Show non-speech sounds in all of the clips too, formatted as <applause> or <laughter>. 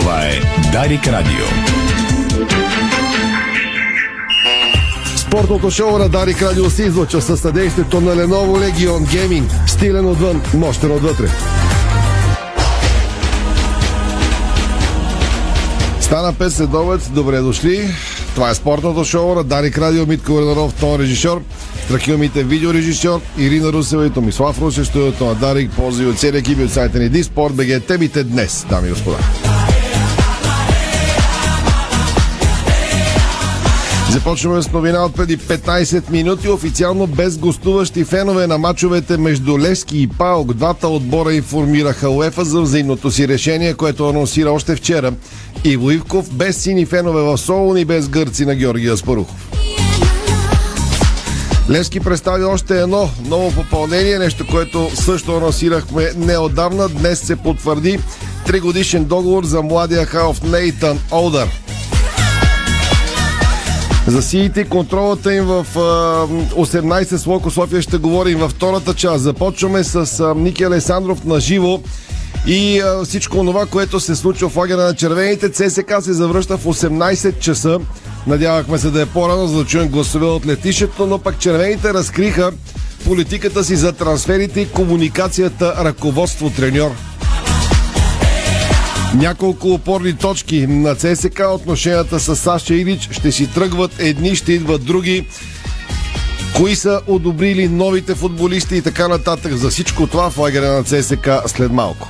Това е Дарик Радио. Спортното шоу на Дарик Радио се излъчва със съдействието на Lenovo Legion Gaming. Стилен отвън, мощен отвътре. Стана 5 следовец, добре дошли. Това е спортното шоу на Дарик Радио, Митко Варнаров, тон режисьор, Страхил Мите, видеорежисьор, Ирина Русева и Томислав Русев, студиото на Дарик, ползи от целия екип от сайта ни Диспорт, БГ. Темите днес, дами и господа. Започваме с новина от преди 15 минути. Официално без гостуващи фенове на мачовете между Левски и Паук. Двата отбора информираха УЕФА за взаимното си решение, което анонсира още вчера. Иво Ивков без сини фенове в Солун и без гърци на Георгия Аспарухов. Левски представи още едно ново попълнение, нещо, което също анонсирахме неодавна. Днес се потвърди тригодишен договор за младия халф Нейтан Олдър. За сиите и контролата им в 18 с София ще говорим във втората част. Започваме с Ники Алесандров на живо и а, всичко това, което се случва в лагера на червените. ЦСК се завръща в 18 часа. Надявахме се да е по-рано, за да чуем гласове от летището, но пък червените разкриха политиката си за трансферите и комуникацията ръководство-треньор. Няколко опорни точки на ЦСК. Отношенията с Саша Илич ще си тръгват едни, ще идват други. Кои са одобрили новите футболисти и така нататък. За всичко това в лагеря на ЦСК след малко.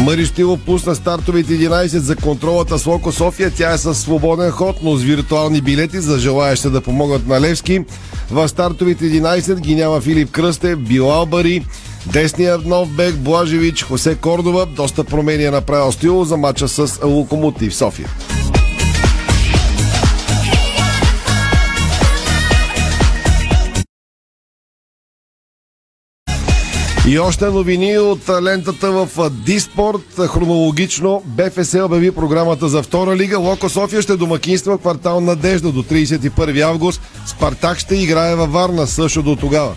Мари Штило пусна стартовите 11 за контролата с Локо София. Тя е със свободен ход, но с виртуални билети за желаящи да помогат на Левски. В стартовите 11 ги няма Филип Кръсте, Билал Бари, Десния нов бек Блажевич, Хосе Кордова. Доста промени е направил Стило за мача с Локомотив София. И още новини от лентата в Диспорт. Хронологично БФС обяви програмата за втора лига. Локо София ще домакинства квартал Надежда до 31 август. Спартак ще играе във Варна също до тогава.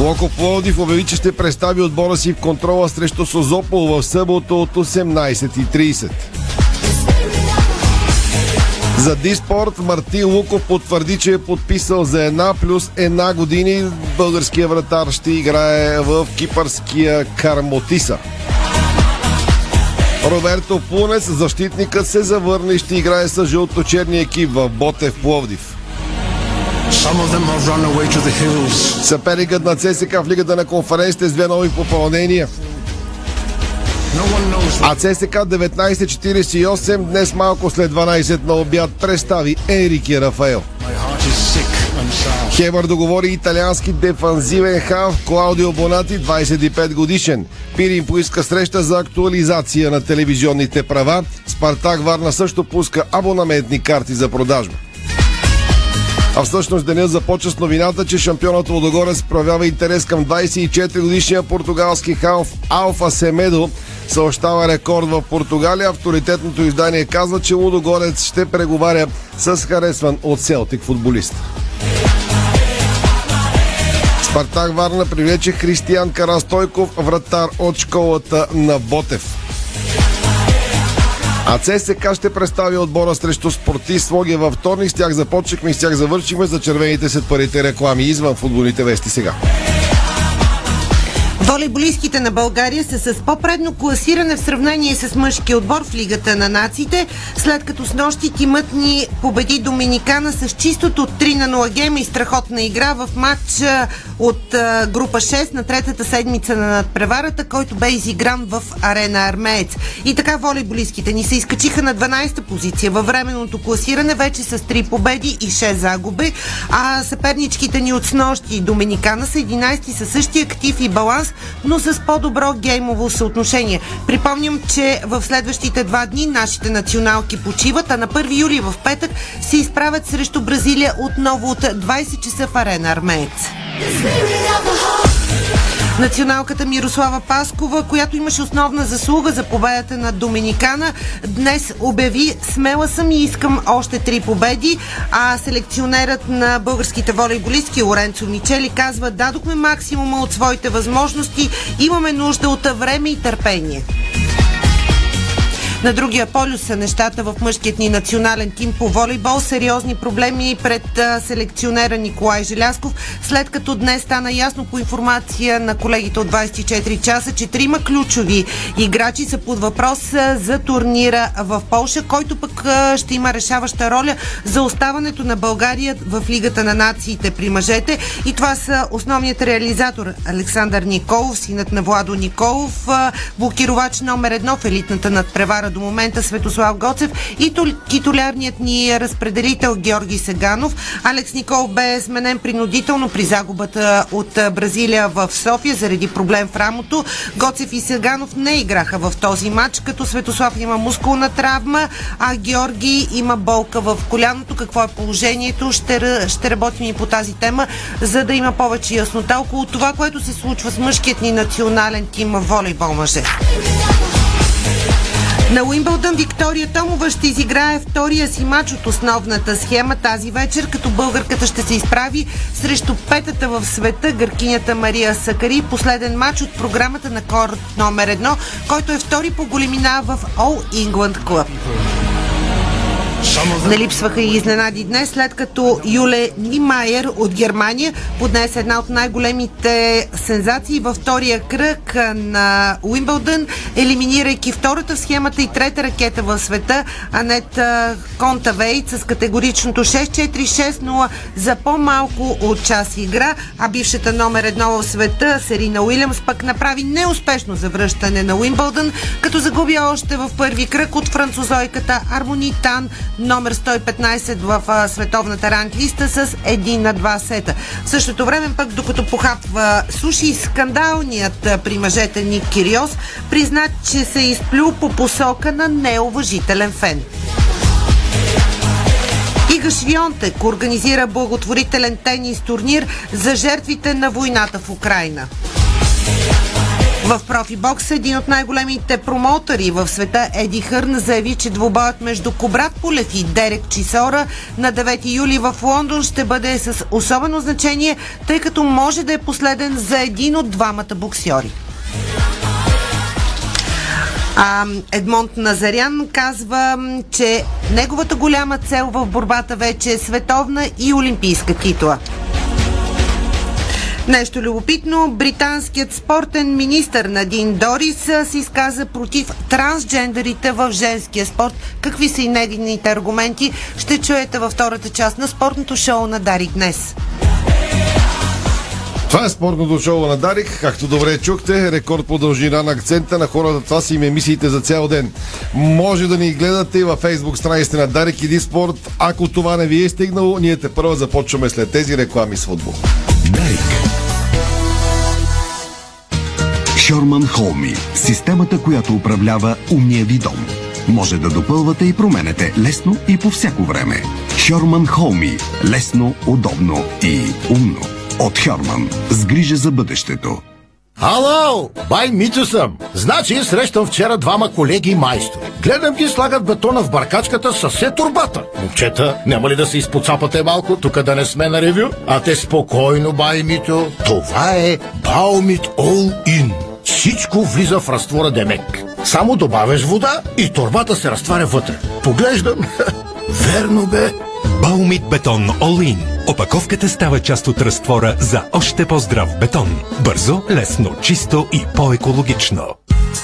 Локо Пловдив обяви, че ще представи отбора си в контрола срещу Созопол в събота от 18.30. За Диспорт Мартин Луков потвърди, че е подписал за една плюс една години. Българския вратар ще играе в кипърския Кармотиса. Роберто Пунес, защитникът се завърне и ще играе с жълто-черния екип в Ботев Пловдив. Съперникът на ЦСК в лигата на конференците с две нови попълнения. А ЦСК 1948 днес малко след 12 на обяд представи Ерики Рафаел. Хебър договори италиански дефанзивен халф Клаудио Бонати, 25 годишен. Пирин поиска среща за актуализация на телевизионните права. Спартак Варна също пуска абонаментни карти за продажба. А всъщност денят започва с новината, че шампионът Лодогорец проявява интерес към 24 годишния португалски халф Алфа Семедо. Съобщава рекорд в Португалия. Авторитетното издание казва, че Лудогорец ще преговаря с харесван от Селтик футболист. Спартак Варна привлече Християн Карастойков, вратар от школата на Ботев. А ЦСК ще представи отбора срещу спортист Слоги във вторник. С тях започнахме и с тях завършихме за червените след парите реклами извън футболните вести сега. Волейболистките на България са с по-предно класиране в сравнение с мъжки отбор в Лигата на нациите, след като с нощи тимът ни победи Доминикана с чистото 3 на 0 гейма и страхотна игра в матч от група 6 на третата седмица на надпреварата, който бе изигран в арена Армеец. И така волейболистките ни се изкачиха на 12-та позиция във временното класиране, вече с 3 победи и 6 загуби, а съперничките ни от снощи Доминикана са 11 със същия актив и баланс, но с по-добро геймово съотношение. Припомням, че в следващите два дни нашите националки почиват, а на 1 юли в петък се изправят срещу Бразилия отново от 20 часа в арена Армеец. Националката Мирослава Паскова, която имаше основна заслуга за победата на Доминикана, днес обяви смела съм и искам още три победи, а селекционерът на българските волейболистки Лоренцо Мичели казва дадохме максимума от своите възможности, имаме нужда от време и търпение. На другия полюс са нещата в мъжкият ни национален тим по волейбол. Сериозни проблеми пред селекционера Николай Желясков, след като днес стана ясно по информация на колегите от 24 часа, че трима ключови играчи са под въпрос за турнира в Полша, който пък ще има решаваща роля за оставането на България в Лигата на нациите при мъжете. И това са основният реализатор Александър Николов, синът на Владо Николов, блокировач номер едно в елитната надпревара до момента Светослав Гоцев и титулярният ни разпределител Георги Сеганов. Алекс Никол бе сменен принудително при загубата от Бразилия в София заради проблем в рамото. Гоцев и Сеганов не играха в този матч, като Светослав има мускулна травма, а Георги има болка в коляното. Какво е положението? Ще, ще работим и по тази тема, за да има повече яснота около това, което се случва с мъжкият ни национален тим волейбол мъже. На Уимбълдън Виктория Томова ще изиграе втория си матч от основната схема тази вечер, като българката ще се изправи срещу петата в света гъркинята Мария Сакари. Последен матч от програмата на корт номер едно, който е втори по големина в All England Club. Не липсваха и изненади днес, след като Юле Нимайер от Германия поднесе една от най-големите сензации във втория кръг на Уимбълдън, елиминирайки втората в схемата и трета ракета в света, Анет Контавейт с категоричното 6-4-6-0 за по-малко от час игра, а бившата номер едно в света, Серина Уилямс, пък направи неуспешно завръщане на Уимбълдън, като загуби още в първи кръг от французойката Армони Тан, номер 115 в световната ранглиста с 1 на 2 сета. В същото време пък, докато похапва суши, скандалният при мъжете Ник Кириос призна, че се изплю по посока на неуважителен фен. Ига Швионтек организира благотворителен тенис турнир за жертвите на войната в Украина. В профибокс един от най-големите промоутъри в света Еди Хърн заяви, че двубоят между Кобрат Полев и Дерек Чисора на 9 юли в Лондон ще бъде с особено значение, тъй като може да е последен за един от двамата боксьори. А, Едмонт Назарян казва, че неговата голяма цел в борбата вече е световна и олимпийска титла. Нещо любопитно, британският спортен министр Надин Дорис се изказа против трансджендерите в женския спорт. Какви са и нейните аргументи, ще чуете във втората част на спортното шоу на Дарик днес. Това е спортното шоу на Дарик. Както добре чухте, рекорд по дължина на акцента на хората. Това са им емисиите за цял ден. Може да ни гледате и във фейсбук страниците на Дарик Иди Спорт. Ако това не ви е стигнало, ние те първо започваме след тези реклами с футбол. Дарик. Шорман Холми – системата, която управлява умния ви дом. Може да допълвате и променете лесно и по всяко време. Шорман Холми – лесно, удобно и умно. От Хорман – с грижа за бъдещето. Ало, бай Митю съм. Значи срещам вчера двама колеги майстори. Гледам ги слагат бетона в баркачката с все турбата. Момчета, няма ли да се изпоцапате малко, тук да не сме на ревю? А те спокойно, бай Митю. Това е Баумит All In. Всичко влиза в разтвора Демек. Само добавяш вода и турбата се разтваря вътре. Поглеждам. <laughs> Верно бе. Баумит бетон In. Опаковката става част от разтвора за още по-здрав бетон. Бързо, лесно, чисто и по-екологично.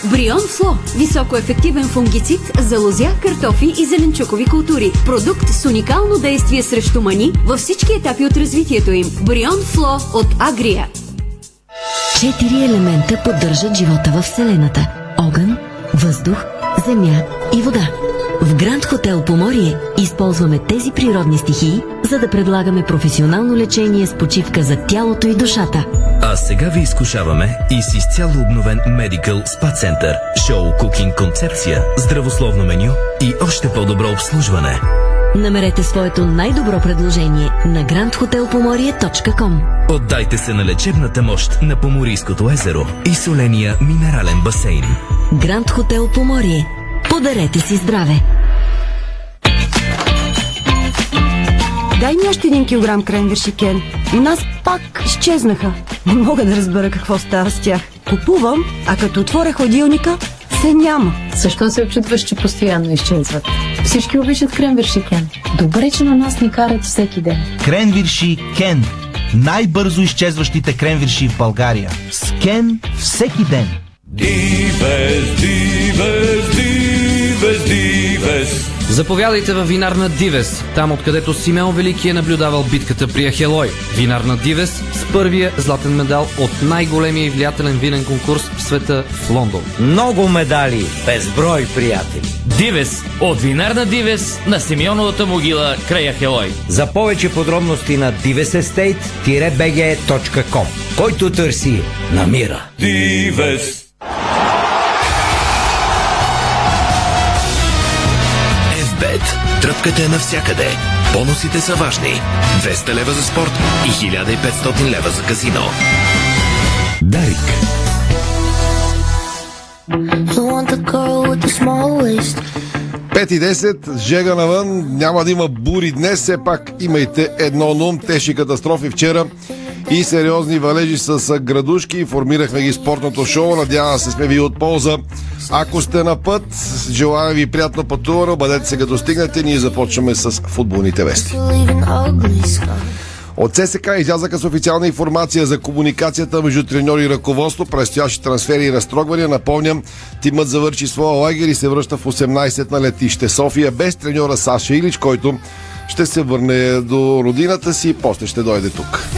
Брион Фло – високоефективен фунгицид за лозя, картофи и зеленчукови култури. Продукт с уникално действие срещу мани във всички етапи от развитието им. Брион Фло от Агрия. Четири елемента поддържат живота в Вселената – огън, въздух, земя и вода. В Гранд Хотел Поморие използваме тези природни стихии, за да предлагаме професионално лечение с почивка за тялото и душата. А сега ви изкушаваме и с изцяло обновен Medical Spa Center, шоу кукинг концепция, здравословно меню и още по-добро обслужване. Намерете своето най-добро предложение на grandhotelpomorie.com Отдайте се на лечебната мощ на Поморийското езеро и соления минерален басейн. Гранд Хотел Поморие. Подарете си здраве! Дай ми още един килограм кренвирши, Кен. У нас пак изчезнаха. Не мога да разбера какво става с тях. Купувам, а като отворя хладилника, се няма. Защо се очудваш, че постоянно изчезват? Всички обичат кренвирши, Кен. Добре, че на нас ни карат всеки ден. Кренвирши Кен. Най-бързо изчезващите кренвирши в България. С Кен всеки ден. Дивес, дивес, дивес, дивес. Заповядайте в винарна Дивес, там откъдето Симеон Велики е наблюдавал битката при Ахелой. Винарна Дивес с първия златен медал от най-големия и влиятелен винен конкурс в света в Лондон. Много медали, безброй приятели. Дивес от винарна Дивес на Симеоновата могила край Ахелой. За повече подробности на divesestate-bg.com Който търси, намира. Дивес. Тръпката е навсякъде. Бонусите са важни. 200 лева за спорт и 1500 лева за казино. Дарик. You want the girl with the small waist. 5 и 10, жега навън, няма да има бури днес, все пак имайте едно на ум, тежки катастрофи вчера и сериозни валежи с градушки, информирахме ги спортното шоу, надявам се сме ви от полза. Ако сте на път, желая ви приятно пътуване, бъдете се като стигнете, ние започваме с футболните вести. От ССК излязаха с официална информация за комуникацията между треньори и ръководство, предстоящи трансфери и разтрогвания. Напомням, тимът завърши своя лагер и се връща в 18 на летище София без треньора Саша Илич, който ще се върне до родината си и после ще дойде тук.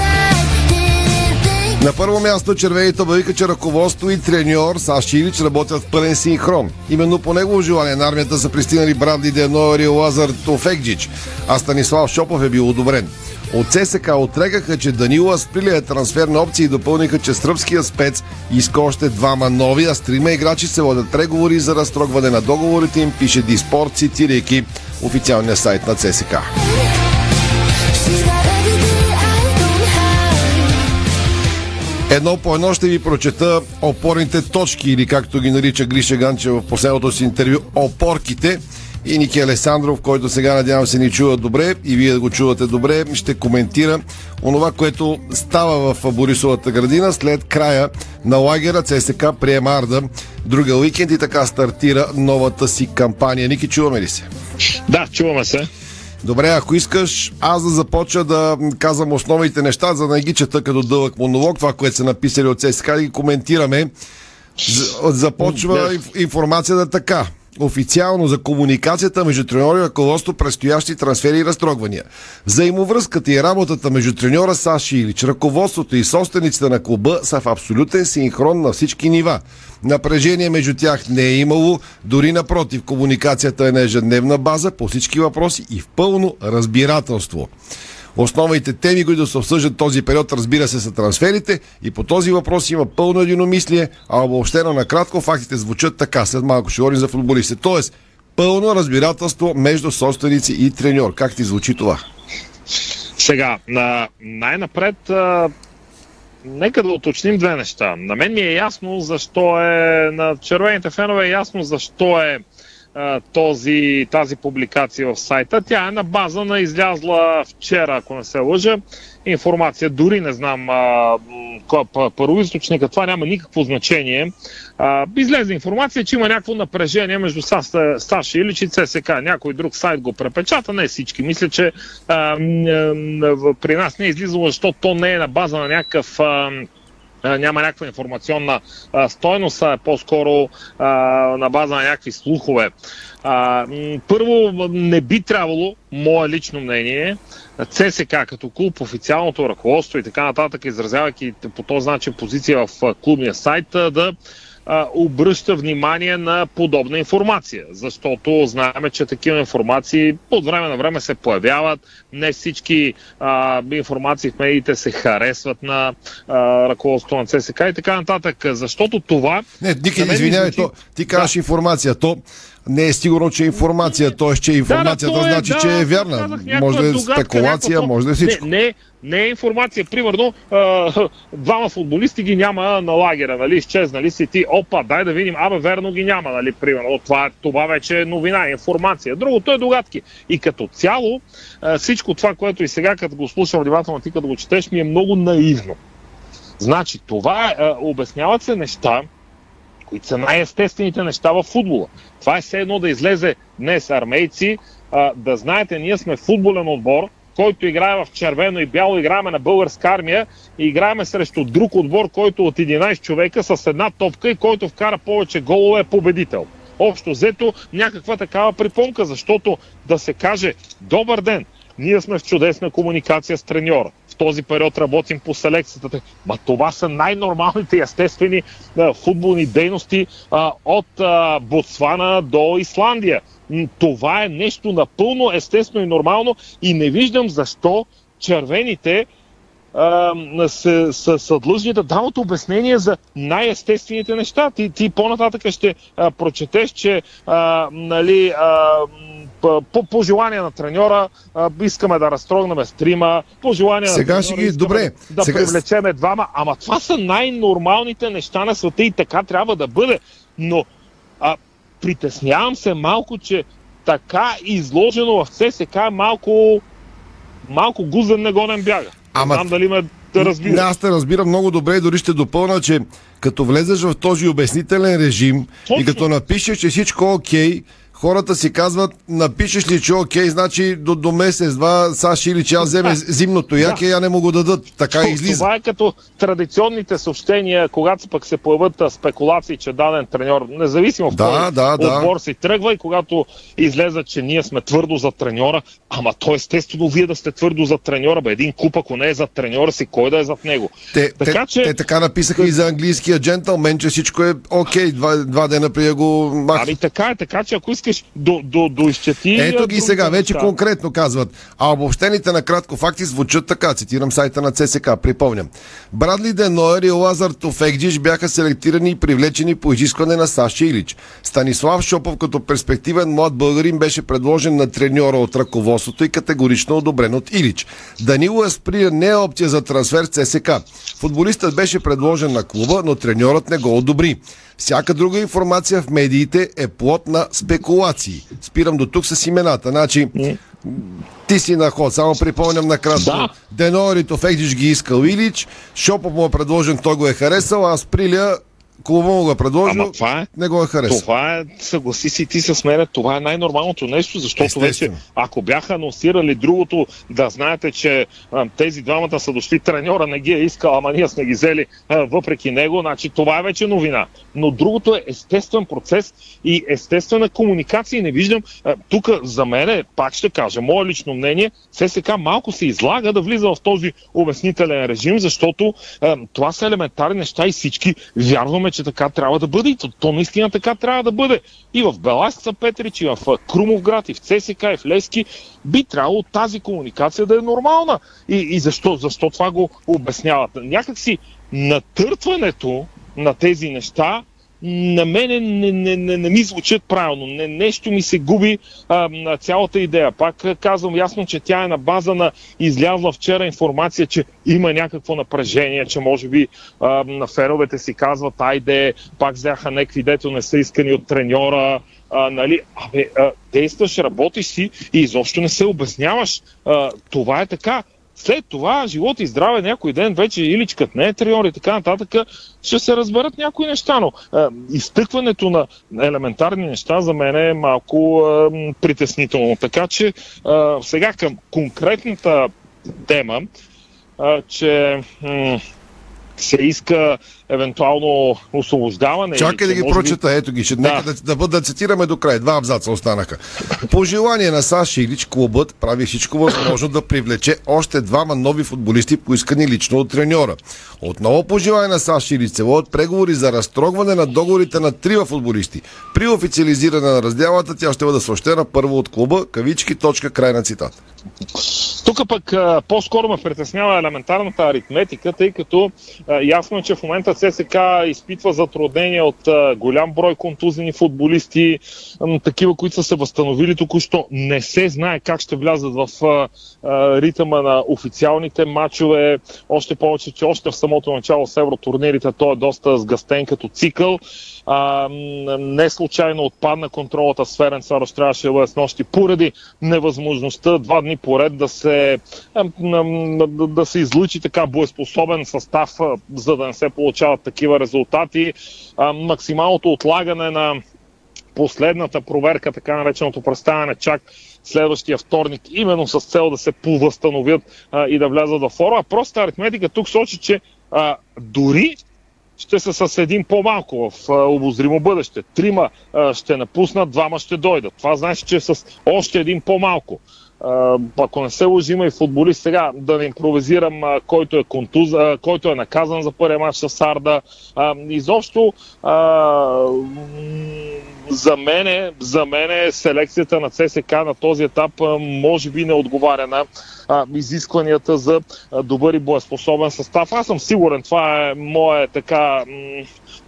На първо място червените обявиха, че ръководство и треньор Саши Илич работят в пълен синхрон. Именно по негово желание на армията са пристигнали Брадли Денойер и Лазар Тофекджич, а Станислав Шопов е бил одобрен. От ССК отрегаха, че Данила сприли е трансферна опция и допълниха, че сръбския спец иска още двама нови, а с трима играчи се водят преговори за разтрогване на договорите им, пише Диспорт, цитирайки официалния сайт на ЦСК. Едно по едно ще ви прочета опорните точки, или както ги нарича Гриша Ганче в последното си интервю, опорките. И Ники Алесандров, който сега надявам се ни чува добре и вие го чувате добре, ще коментира онова, което става в Борисовата градина след края на лагера. ЦСК приема Арда друга уикенд и така стартира новата си кампания. Ники, чуваме ли се? Да, чуваме се. Добре, ако искаш, аз да започна да казвам основните неща, за да не ги чета като дълъг монолог, това, което са написали от ЦСКА, да ги коментираме. Започва инф- информацията така. Официално за комуникацията между треньори и ръководство, предстоящи трансфери и разтрогвания. Взаимовръзката и работата между треньора Саши Илич, ръководството и собствениците на клуба са в абсолютен синхрон на всички нива. Напрежение между тях не е имало, дори напротив, комуникацията е на ежедневна база по всички въпроси и в пълно разбирателство. Основните теми, които се обсъждат този период, разбира се, са трансферите и по този въпрос има пълно единомислие, а обобщено накратко фактите звучат така. След малко ще говорим за футболисти. Тоест, пълно разбирателство между собственици и треньор. Как ти звучи това? Сега, на, най-напред, нека да уточним две неща. На мен ми е ясно защо е, на червените фенове е ясно защо е този, тази публикация в сайта. Тя е на база на излязла вчера, ако не се лъжа, информация. Дори не знам а, кой е п- първоизточника, това няма никакво значение. А, излезе информация, че има някакво напрежение между САС- Саши Илич и ЦСК. Някой друг сайт го препечата, не всички. Мисля, че а, в- при нас не е излизало, защото то не е на база на някакъв а, а, няма някаква информационна стойност, а е по-скоро на база на някакви слухове. Първо, не би трябвало, мое лично мнение, ЦСК като клуб, официалното ръководство и така нататък, изразявайки по този начин позиция в клубния сайт, да а, обръща внимание на подобна информация, защото знаем, че такива информации от време на време се появяват. Не всички а, информации в медиите се харесват на а, ръководството на ЦСК и така нататък. Защото това. Не, Ники, ми извинявай, звучи- то, ти казваш информация. То не е сигурно, че е информация. Т.е. че информацията да, да, значи, да, че е вярна. казах някаква Може да е спекулация, някакво- може да е всичко. Не, не, не е информация. Примерно, а, <laughs> двама футболисти ги няма на лагера, нали? Изчезнали си ти. Опа, дай да видим. Абе, верно ги няма, нали? Примерно, това, това вече е новина, информация. Другото е догадки. И като цяло, а, всичко това, което и сега, като го слушам внимателно, ти като го четеш, ми е много наивно. Значи, това е, обясняват се неща, които са най-естествените неща в футбола. Това е все едно да излезе днес армейци, а, да знаете, ние сме футболен отбор, който играе в червено и бяло, играеме на българска армия и играеме срещу друг отбор, който от 11 човека с една топка и който вкара повече голове е победител. Общо взето някаква такава припомка, защото да се каже добър ден, ние сме в чудесна комуникация с треньора. В този период работим по селекцията. Ма това са най-нормалните естествени а, футболни дейности а, от а, Ботсвана до Исландия. Това е нещо напълно естествено и нормално и не виждам защо червените са, са, са длъжни да дават обяснение за най-естествените неща. Ти, ти по-нататък ще а, прочетеш, че а, нали, а, по, по желание на треньора а, искаме да разтрогнем стрима, по желание Сега на ще треньора ги- добре, да сега- привлечеме двама. Ама това са най-нормалните неща на света и така трябва да бъде. Но а, притеснявам се малко, че така изложено в ЦСК е малко, малко гузен негоден бяга. Ама- знам дали ме да разбира. Аз те разбирам много добре и дори ще допълна, че като влезеш в този обяснителен режим и като напишеш, че всичко е окей, хората си казват, напишеш ли, че окей, значи до, до месец-два Саши или че аз вземе зимното яке, я не му го дадат. Така То- излиза. Това е като традиционните съобщения, когато пък се появят спекулации, че даден треньор, независимо в Да, кой да, да. отбор си тръгва и когато излезе, че ние сме твърдо за треньора, ама то естествено вие да сте твърдо за треньора, бе един куп, ако не е за треньора си, кой да е зад него. Те, така те, че... те така написаха и за английския джентълмен, че всичко е окей, два, два дена да го махат. Ами така е, така че ако искаш до, до, до изчети... Ето ги сега, вече неща. конкретно казват. А обобщените на кратко факти звучат така, цитирам сайта на ЦСК, припомням. Брадли Денойер и Лазар Тофекджиш бяха селектирани и привлечени по изискване на Саши Илич. Станислав Шопов като перспективен млад българин беше предложен на треньора от ръководството и категорично одобрен от Илич. Данило Есприя не е опция за трансфер ЦСК. Футболистът беше предложен на клуба, но треньорът не го одобри. Всяка друга информация в медиите е плод на спекулации. Спирам до тук с имената. Значи, ти си на ход. Само припомням накратко. Да. Денори Тофекдиш ги искал Илич, Шопов му е предложен, той го е харесал, а Сприля клуба му го е предложил, Ама това е, не го е харесал. Това е, съгласи си ти с мен, това е най-нормалното нещо, защото Естествено. вече, ако бяха анонсирали другото, да знаете, че а, тези двамата са дошли, треньора не ги е искал, ама ние сме ги взели а, въпреки него, значи това е вече новина. Но другото е естествен процес и естествена комуникация. Не виждам, тук за мен, пак ще кажа, мое лично мнение, ССК малко се излага да влиза в този обяснителен режим, защото а, това са елементарни неща и всички вярваме, че така трябва да бъде. И то, то наистина така трябва да бъде. И в Беласка Петрич, и в Крумовград, и в ЦСК, и в Лески би трябвало тази комуникация да е нормална. И, и защо, защо това го обясняват? Някакси натъртването на тези неща на мене не, не, не, не ми звучат правилно. Не, нещо ми се губи а, цялата идея. Пак казвам ясно, че тя е на база на излязла вчера информация, че има някакво напрежение, че може би а, на феровете си казват, айде, пак взяха някакви, дето не са искани от треньора, а, нали, абе, а, действаш, работиш си и изобщо не се обясняваш. А, това е така. След това, живот и здраве, някой ден вече Иличкът не е треньор и така нататък, ще се разберат някои неща, но а, изтъкването на елементарни неща за мен е малко м, притеснително. Така че а, сега към конкретната тема, а, че м- се иска евентуално освобождаване. Чакай да ги може прочета, ето ги. Ще, нека да, да, да цитираме до край. Два абзаца останаха. По желание на Саши Илич, клубът прави всичко възможно да привлече още двама нови футболисти, поискани лично от треньора. Отново по желание на Саши Илич се водят преговори за разтрогване на договорите на трима футболисти. При официализиране на разделата тя ще бъде съобщена първо от клуба, кавички, точка, край на цитата. Тук пък по-скоро ме притеснява елементарната аритметика, тъй като ясно е, че в момента ЦСК изпитва затруднения от а, голям брой контузени футболисти, а, такива, които са се възстановили току-що. Не се знае как ще влязат в а, а, ритъма на официалните матчове. Още повече, че още в самото начало с евротурнирите той е доста сгъстен като цикъл. А, не случайно отпадна контролата с Ференц Варош трябваше да бъде с нощи поради невъзможността два дни поред да се, да, се излучи така боеспособен състав, за да не се получават такива резултати. А, максималното отлагане на последната проверка, така нареченото представяне чак следващия вторник, именно с цел да се повъзстановят и да влязат във форма. Проста аритметика тук сочи, че а, дори ще са с един по-малко в обозримо бъдеще. Трима ще напуснат, двама ще дойдат. Това значи, че с още един по-малко. Ако не се лъжи, има и футболист сега, да не импровизирам, който, е контуз, който е наказан за първия матч с Сарда. Изобщо за мене, за мене селекцията на ЦСК на този етап може би не отговаря на изискванията за добър и боеспособен състав. Аз съм сигурен, това е мое така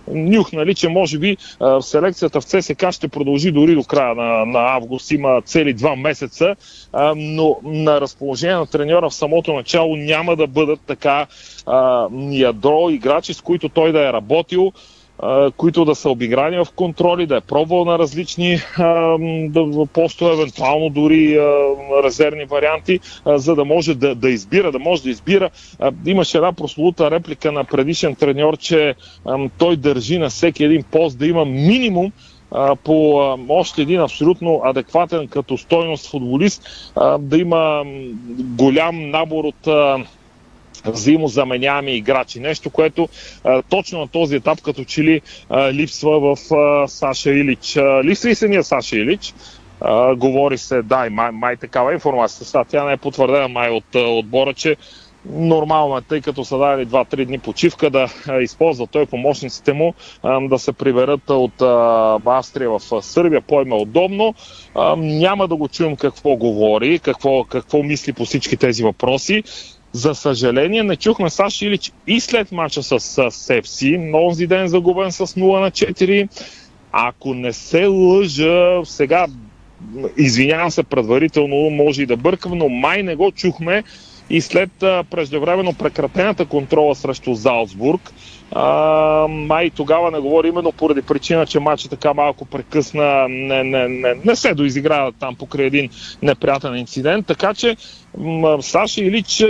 нюх, нали, че може би а, селекцията в ЦСК ще продължи дори до края на, на август. Има цели два месеца, а, но на разположение на треньора в самото начало няма да бъдат така а, ядро играчи, с които той да е работил които да са обиграни в контроли, да е пробвал на различни да, постове, евентуално дори резервни варианти, за да може да, да избира, да може да избира. Имаше една прослута реплика на предишен треньор, че той държи на всеки един пост да има минимум по още един абсолютно адекватен като стойност футболист, да има голям набор от взаимозаменяеми играчи. Нещо, което а, точно на този етап като че ли а, липсва в а, Саша Илич. А, липсва и самия Саша Илич. А, говори се, да, и май, май такава информация. Сега тя не е потвърдена май от а, отбора, че нормално е, тъй като са дали 2-3 дни почивка да използва той помощниците му да се приберат от Австрия в Сърбия, по-им удобно. Няма да го чуем какво говори, какво, какво мисли по всички тези въпроси. За съжаление, не чухме Саш Илич и след мача с, с Сепси, но онзи ден загубен с 0 на 4. Ако не се лъжа, сега извинявам се предварително, може и да бъркам, но май не го чухме и след преждевременно прекратената контрола срещу Залцбург, май тогава не говори именно поради причина, че матчът така малко прекъсна, не, не, не, не се доизигра там покрай един неприятен инцидент, така че Саша Илич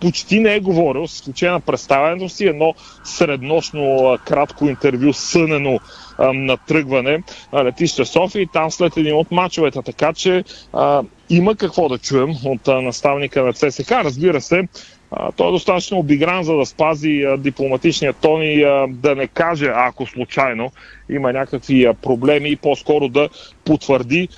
почти не е говорил, с изключение на представянето си, едно среднощно кратко интервю сънено на тръгване на летище София и там след един от мачовете. Така че а, има какво да чуем от а, наставника на ЦСК. Разбира се, а, той е достатъчно обигран, за да спази а, дипломатичния тон и а, да не каже, ако случайно има някакви а, проблеми по-скоро да потвърди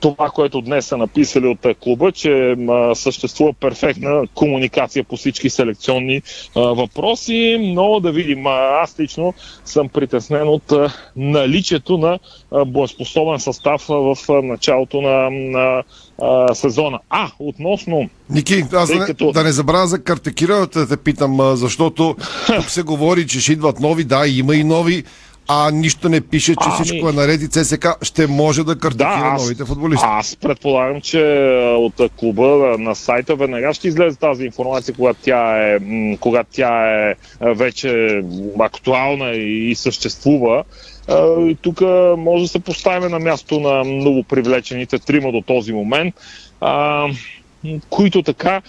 това, което днес са написали от клуба, че съществува перфектна комуникация по всички селекционни въпроси, но да видим. Аз лично съм притеснен от наличието на боеспособен състав в началото на, на а, сезона. А, относно... Ники, аз да, като... да не забравя за картекира, да те питам, защото <laughs> тук се говори, че ще идват нови, да, има и нови, а нищо не пише, че а, всичко ми... е наред и ЦСК ще може да картекира да, аз, новите футболисти. Аз предполагам, че от клуба на сайта веднага ще излезе тази информация, когато тя е, когато тя е вече актуална и съществува. И тук може да се поставим на място на новопривлечените трима до този момент които така,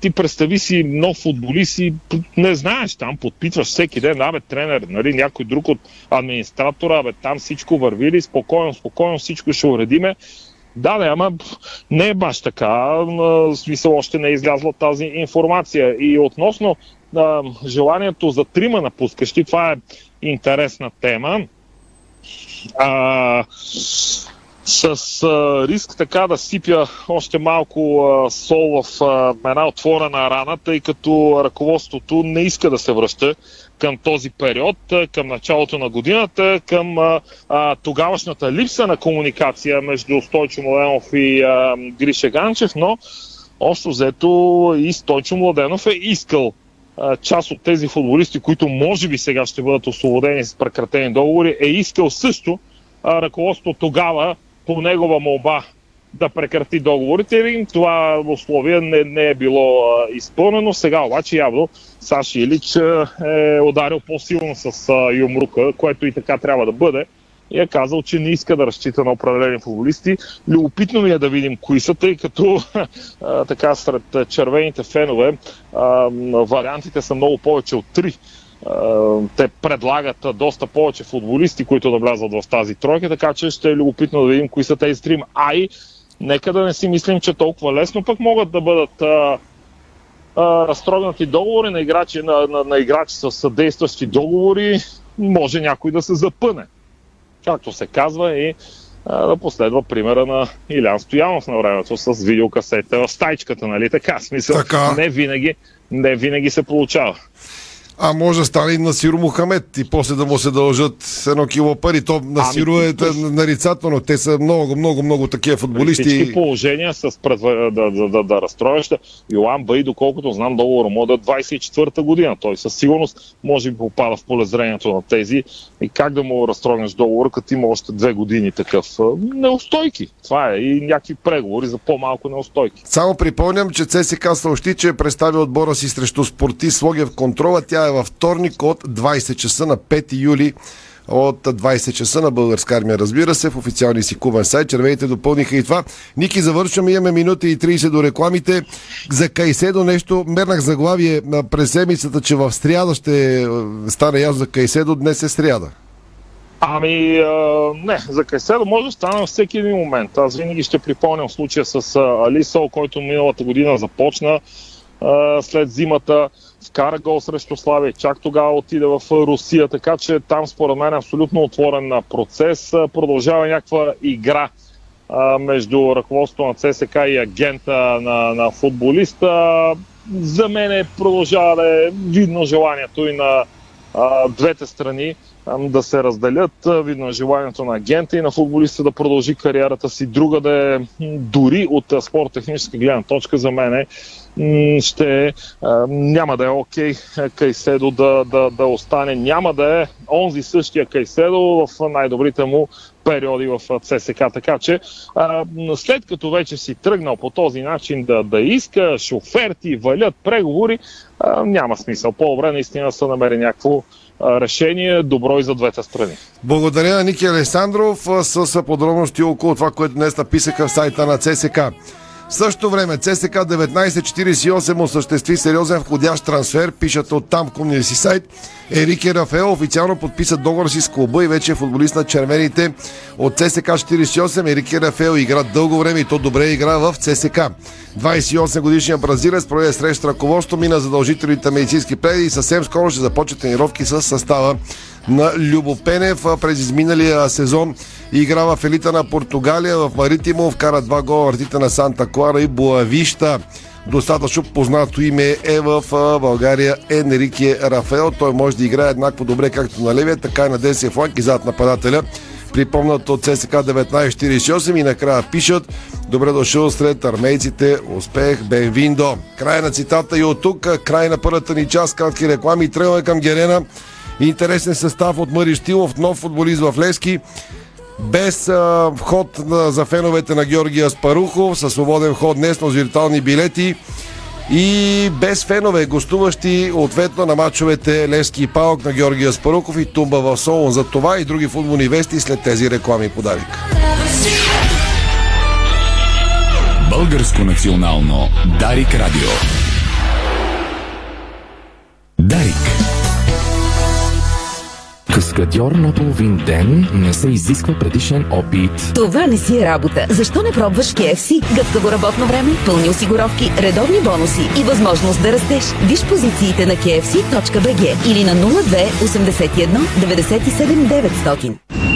ти представи си нов футболист и не знаеш, там подпитваш всеки ден, абе тренер, нали, някой друг от администратора, абе там всичко върви ли, спокойно, спокойно всичко ще уредиме. Да, да, ама не е баш така. В смисъл още не е излязла тази информация. И относно а, желанието за трима напускащи, това е интересна тема. А, с а, риск така да сипя още малко а, сол в а, една отворена рана, тъй като ръководството не иска да се връща към този период, към началото на годината, към а, тогавашната липса на комуникация между Стойчо Моленов и а, Гриша Ганчев, но общо взето и Стойчо Младенов е искал част от тези футболисти, които може би сега ще бъдат освободени с прекратени договори, е искал също а, ръководство тогава по негова молба да прекрати договорите и това условие не, не е било а, изпълнено. Сега обаче явно Саши Илич а, е ударил по-силно с а, Юмрука, което и така трябва да бъде и е казал, че не иска да разчита на определени футболисти. Любопитно ми е да видим кои са, тъй като <laughs> а, така сред червените фенове а, вариантите са много повече от три. Те предлагат доста повече футболисти, които да влязат в тази тройка, така че ще е любопитно да видим кои са тези трима. А и нека да не си мислим, че толкова лесно пък могат да бъдат а, а, разтрогнати договори на играчи, на, на, на играчи с съдействащи договори. Може някой да се запъне както се казва, и а, да последва примера на Илян Стоянов на времето с видеокасета в стайчката, нали така? Смисъл, Така. не винаги, не винаги се получава. А може да стане и на Сиро Мухамед и после да му се дължат едно кило пари. То на Ами, Сиро е виж. нарицателно. Те са много, много, много такива При футболисти. всички положения с предва... да, да, да, да разстрояш. Йоан Бай, доколкото знам, договора му до 24-та година. Той със сигурност може би попада в полезрението на тези. И как да му разтрогнеш договора, като има още две години такъв? Неустойки. Това е. И някакви преговори за по-малко неустойки. Само припомням, че ЦСК съобщи, че е представил отбора си срещу спорти Слогия в контрола. Тя е във вторник от 20 часа на 5 юли от 20 часа на Българска армия, разбира се, в официалния си клубен сайт. Червените допълниха и това. Ники, завършваме, имаме минута и 30 до рекламите. За Кайседо нещо, мернах заглавие през седмицата, че в сряда ще е, стане ясно за Кайседо, днес е сряда. Ами, а, не, за Кайседо може да стане всеки един момент. Аз винаги ще припомням случая с а, Алисол, който миналата година започна а, след зимата, вкара гол срещу Славия, чак тогава отиде в Русия, така че там според мен е абсолютно отворен а, процес. Продължава някаква игра а, между ръководството на ЦСК и агента на, на футболиста. За мен е продължава да е видно желанието и на а, двете страни да се разделят. Видно е желанието на агента и на футболиста да продължи кариерата си. Друга да е дори от спорт-техническа гледна точка за мен е ще няма да е окей okay, Кайседо да, да, да остане. Няма да е онзи същия Кайседо в най-добрите му периоди в ЦСК. Така че след като вече си тръгнал по този начин да, да искаш оферти, валят преговори, няма смисъл. По-добре наистина се намери някакво решение, добро и за двете страни. Благодаря на Ники Александров с подробности около това, което днес написаха в сайта на ЦСК. В същото време ЦСК 1948 осъществи сериозен входящ трансфер, пишат от там комния си сайт. Ерике Рафаел официално подписа договор си с клуба и вече е футболист на червените от ЦСК 48. Ерике Рафаел игра дълго време и то добре игра в ЦСК. 28 годишният бразилец проведе среща ръководство, мина задължителните медицински преди и съвсем скоро ще започне тренировки с състава на Любо Пенев. А През изминалия сезон игра в елита на Португалия, в Маритимо, вкара два гола вратите на Санта Клара и Буавища. Достатъчно познато име е в България Енрике Рафаел. Той може да играе еднакво добре както на левия, така и на десния фланг и зад нападателя. Припомнат от ЦСК 1948 и накрая пишат Добре дошъл сред армейците. Успех, Бенвиндо. Край на цитата и от тук, край на първата ни част, кратки реклами и тръгваме към Герена. Интересен състав от Мари Штилов, нов футболист в Лески. Без а, вход на, за феновете на Георгия Спарухов, със свободен вход днес, с виртуални билети. И без фенове, гостуващи ответно на мачовете Левски и Палок на Георгия Спарухов и Тумба в Солон. За това и други футболни вести след тези реклами подарик. Българско национално Дарик Радио. Дарик. Каскадьор на половин ден не се изисква предишен опит. Това не си е работа. Защо не пробваш KFC? Гъвкаво работно време, пълни осигуровки, редовни бонуси и възможност да растеш. Виж позициите на kfc.bg или на 02 81 97 900.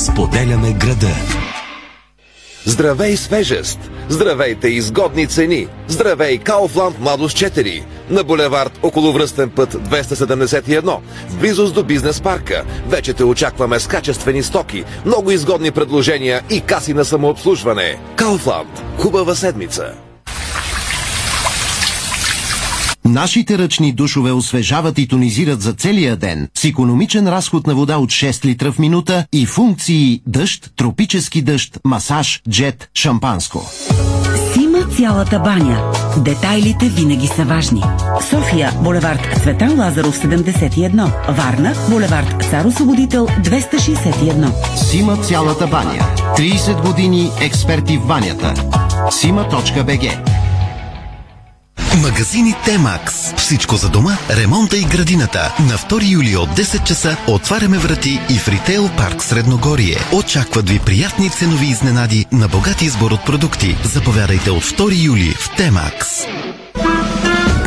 Споделяме града. Здравей свежест! Здравейте изгодни цени! Здравей Кауфланд Младост 4! На булевард околовръстен път 271, в близост до бизнес парка. Вече те очакваме с качествени стоки, много изгодни предложения и каси на самообслужване. Кауфланд. Хубава седмица! Нашите ръчни душове освежават и тонизират за целия ден с економичен разход на вода от 6 литра в минута и функции дъжд, тропически дъжд, масаж, джет, шампанско. Сима цялата баня. Детайлите винаги са важни. София, булевард Цветан Лазаров 71. Варна, булевард Цар Освободител 261. Сима цялата баня. 30 години експерти в банята. Сима.бг Магазини Темакс. Всичко за дома, ремонта и градината. На 2 юли от 10 часа отваряме врати и в Ритейл парк Средногорие. Очакват ви приятни ценови изненади на богат избор от продукти. Заповядайте от 2 юли в Темакс.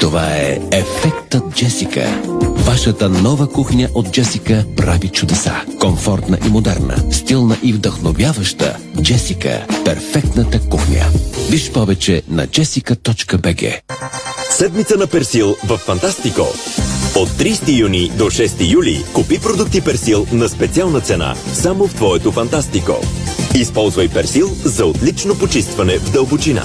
Това е Ефектът Джесика. Вашата нова кухня от Джесика прави чудеса. Комфортна и модерна, стилна и вдъхновяваща. Джесика – перфектната кухня. Виж повече на jessica.bg Седмица на Персил в Фантастико. От 30 юни до 6 юли купи продукти Персил на специална цена само в твоето Фантастико. Използвай Персил за отлично почистване в дълбочина.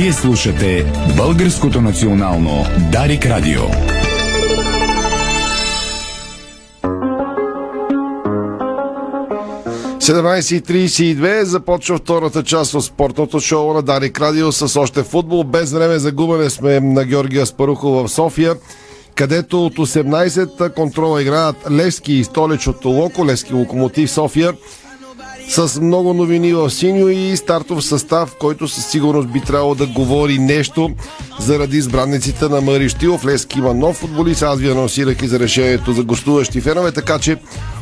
Вие слушате Българското национално Дарик Радио. – 17.32 започва втората част от спортното шоу на Дарик Радио с още футбол. Без време за губене сме на Георгия Спарухов в София, където от 18-та контрола играят Левски и столичното Локо, Левски Локомотив София с много новини в синьо и стартов състав, който със сигурност би трябвало да говори нещо заради избранниците на Мари Штилов. Лески има нов футболист, аз ви анонсирах и за решението за гостуващи фенове, така че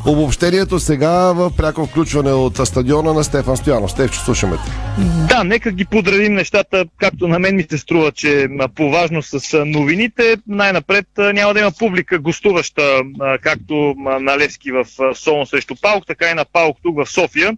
обобщението сега в пряко включване от стадиона на Стефан Стоянов. Стефчо, слушаме те. Да, нека ги подредим нещата, както на мен ми се струва, че по важност с новините. Най-напред няма да има публика гостуваща, както на Левски в Солон срещу Паук, така и на Паук тук в София.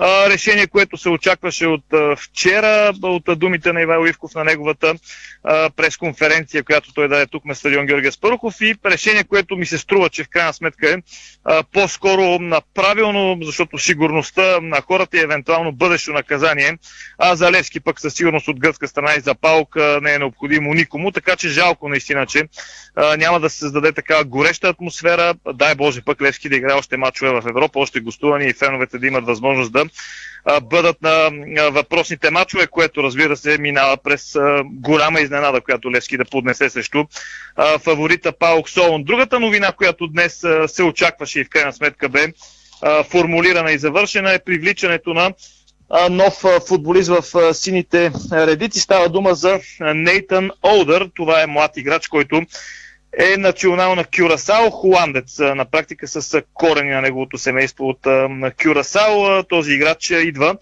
Решение, което се очакваше от вчера, от думите на Ивайло Ивков на неговата пресконференция, която той даде тук на стадион Георгия Спарухов и решение, което ми се струва, че в крайна сметка е по-скоро правилно, защото сигурността на хората и евентуално бъдещо наказание, а за Левски пък със сигурност от гръцка страна и за Палка не е необходимо никому, така че жалко наистина, че няма да се създаде така гореща атмосфера. Дай Боже пък Левски да играе още мачове в Европа, още гостувани и феновете да имат възможност да бъдат на въпросните матчове, което разбира се минава през голяма изненада, която Левски да поднесе срещу фаворита Паук Солон. Другата новина, която днес се очакваше и в крайна сметка бе формулирана и завършена е привличането на нов футболист в сините редици. Става дума за Нейтан Олдър. Това е млад играч, който е национална Кюрасао, холандец на практика с корени на неговото семейство от Кюрасао. Този играч идва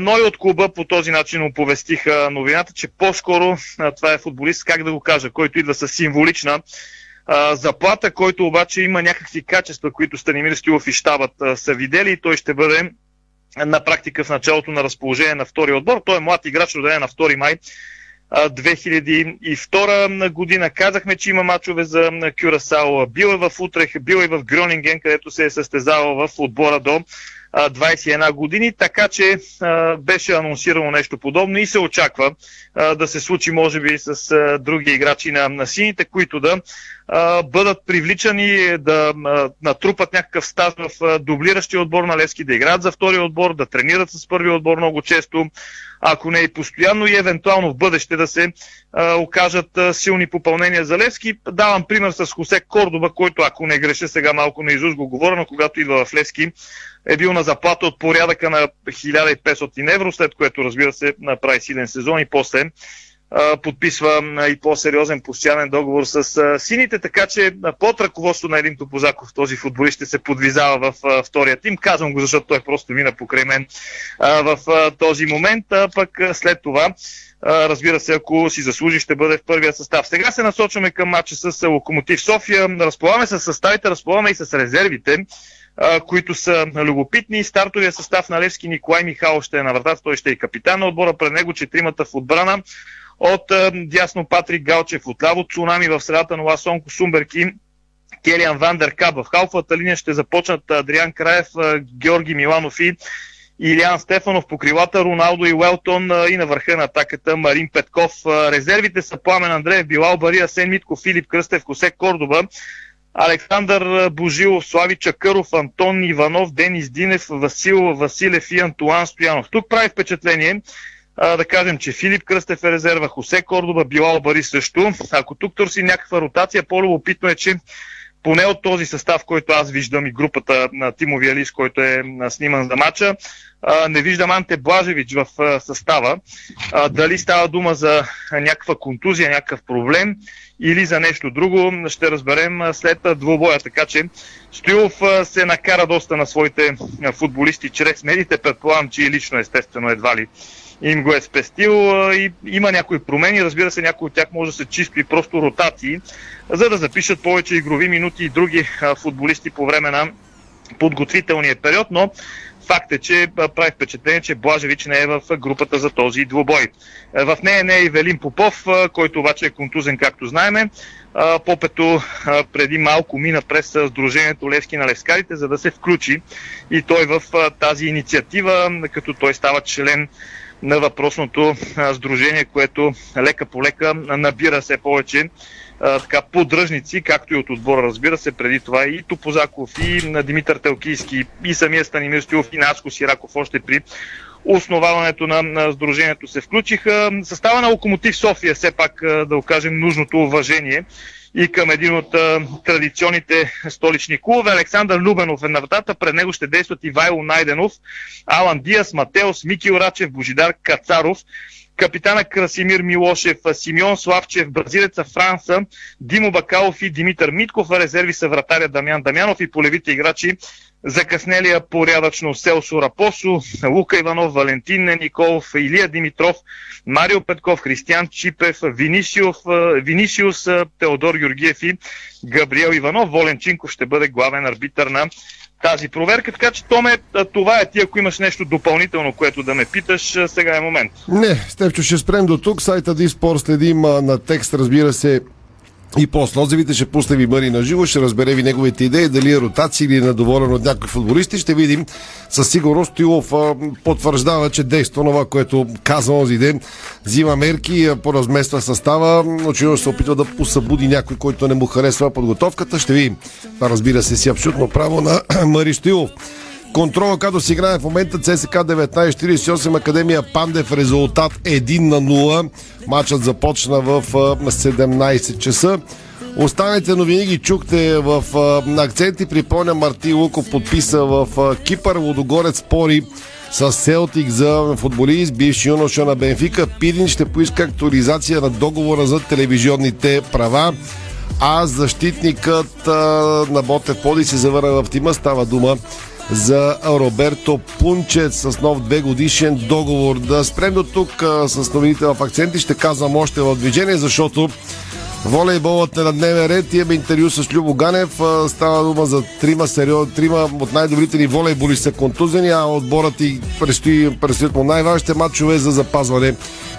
но и от клуба по този начин оповестиха новината, че по-скоро това е футболист, как да го кажа, който идва с символична заплата, който обаче има някакви качества, които Станимир Стилов и щабът са видели той ще бъде на практика в началото на разположение на втори отбор. Той е млад играч, роден на 2 май 2002 година. Казахме, че има мачове за Кюрасао. Бил е в Утрех, бил е в Гронинген, където се е състезавал в отбора до 21 години, така че беше анонсирано нещо подобно и се очаква да се случи може би с други играчи на, на сините, които да бъдат привличани да натрупат някакъв стаж в дублиращия отбор на Левски, да играят за втори отбор, да тренират с първи отбор много често, ако не и постоянно и евентуално в бъдеще да се а, окажат а, силни попълнения за Левски. Давам пример с Хосе Кордоба, който ако не греша сега малко на Изус го говоря, но когато идва в Левски е бил на заплата от порядъка на 1500 евро, след което разбира се направи силен сезон и после подписва и по-сериозен постоянен договор с сините, така че под ръководство на един Топозаков този футболист ще се подвизава в втория тим. Казвам го, защото той просто мина покрай мен в този момент, а пък след това разбира се, ако си заслужи, ще бъде в първия състав. Сега се насочваме към матча с Локомотив София. Разполагаме с съставите, разполагаме и с резервите които са любопитни. Стартовия състав на Левски Николай Михайлов ще е на вратата, той ще е капитан на отбора, пред него четиримата в отбрана. От дясно Патрик Галчев, отляво Цунами в средата на Ласонко Сумберки, Келиан Вандер Каб. В халфата линия ще започнат Адриан Краев, Георги Миланов и Илиан Стефанов по крилата, Роналдо и Уелтон и на върха на атаката Марин Петков. Резервите са Пламен Андреев, Билал Бария, Сен Митко, Филип Кръстев, Косе Кордоба. Александър Божилов, Слави Чакъров, Антон Иванов, Денис Динев, Васил Василев и Антуан Стоянов. Тук прави впечатление а, да кажем, че Филип Кръстев е резерва, Хосе Кордоба, Билал Бари също. Ако тук търси някаква ротация, по-любопитно е, че поне от този състав, който аз виждам и групата на Тимови Алис, който е сниман за матча, не виждам Анте Блажевич в състава. Дали става дума за някаква контузия, някакъв проблем или за нещо друго, ще разберем след двубоя. Така че Стоилов се накара доста на своите футболисти чрез медиите. Предполагам, че и лично естествено едва ли им го е спестил и има някои промени. Разбира се, някои от тях може да са чисто и просто ротации, за да запишат повече игрови минути и други футболисти по време на подготвителния период, но факт е, че прави впечатление, че Блажевич не е в групата за този двубой. В нея не е и Велин Попов, който обаче е контузен, както знаеме. Попето преди малко мина през Сдружението Левски на Левскарите, за да се включи и той в тази инициатива, като той става член на въпросното сдружение, което лека по лека набира все повече така, поддръжници, както и от отбора, разбира се, преди това и Топозаков, и на Димитър Телкийски, и самия Станимир Стилов, и Наско Сираков още при основаването на, на сдружението се включиха. Състава на Локомотив София, все пак да окажем нужното уважение и към един от а, традиционните столични клубове. Александър Любенов е на вратата, пред него ще действат Ивайло Найденов, Алан Диас, Матеос, Мики Орачев, Божидар Кацаров, капитана Красимир Милошев, Симеон Славчев, бразилеца Франса, Димо Бакалов и Димитър Митков, резерви са вратаря Дамян Дамянов и полевите играчи закъснелия порядъчно Селсо Рапосо, Лука Иванов, Валентин Николов, Илия Димитров, Марио Петков, Християн Чипев, Винисиус, Винисиус Теодор Георгиев и Габриел Иванов. Волен Чинков ще бъде главен арбитър на тази проверка. Така че, Томе, това е ти, ако имаш нещо допълнително, което да ме питаш, сега е момент. Не, Степчо, ще спрем до тук. Сайта Диспор следим на текст, разбира се, и после отзивите ще пусне ви Мъри на живо, ще разбере ви неговите идеи, дали е ротация или е недоволен от някои футболисти. Ще видим. Със сигурност Тилов потвърждава, че действа това, което каза онзи ден. Взима мерки, поразмества състава. Очевидно се опитва да посъбуди някой, който не му харесва подготовката. Ще видим. Това разбира се си абсолютно право на <clears throat> Мари Стоилов. Контрола, като си играе в момента ЦСК 1948 Академия Пандев резултат 1 на 0. Матчът започна в 17 часа. Останалите новини ги чухте в акценти. Припомня Марти Луков подписа в Кипър. Лодогорец спори с Селтик за футболист, бивши юноша на Бенфика. Пирин ще поиска актуализация на договора за телевизионните права а защитникът а, на Ботев Поди се завърна в тима. Става дума за Роберто Пунчец с нов две годишен договор. Да спрем до тук с новините в акценти. Ще казвам още в движение, защото волейболът е на дневен ред. Имаме интервю с Любо Ганев. Става дума за трима, сериоз, трима от най-добрите ни волейболи са контузени, а отборът и предстои, предстоят му най-важните матчове за запазване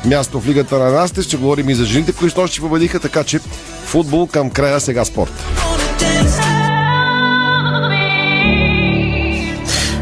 място в лигата на Насте. Ще говорим и за жените, които ще победиха, така че футбол към края сега спорт.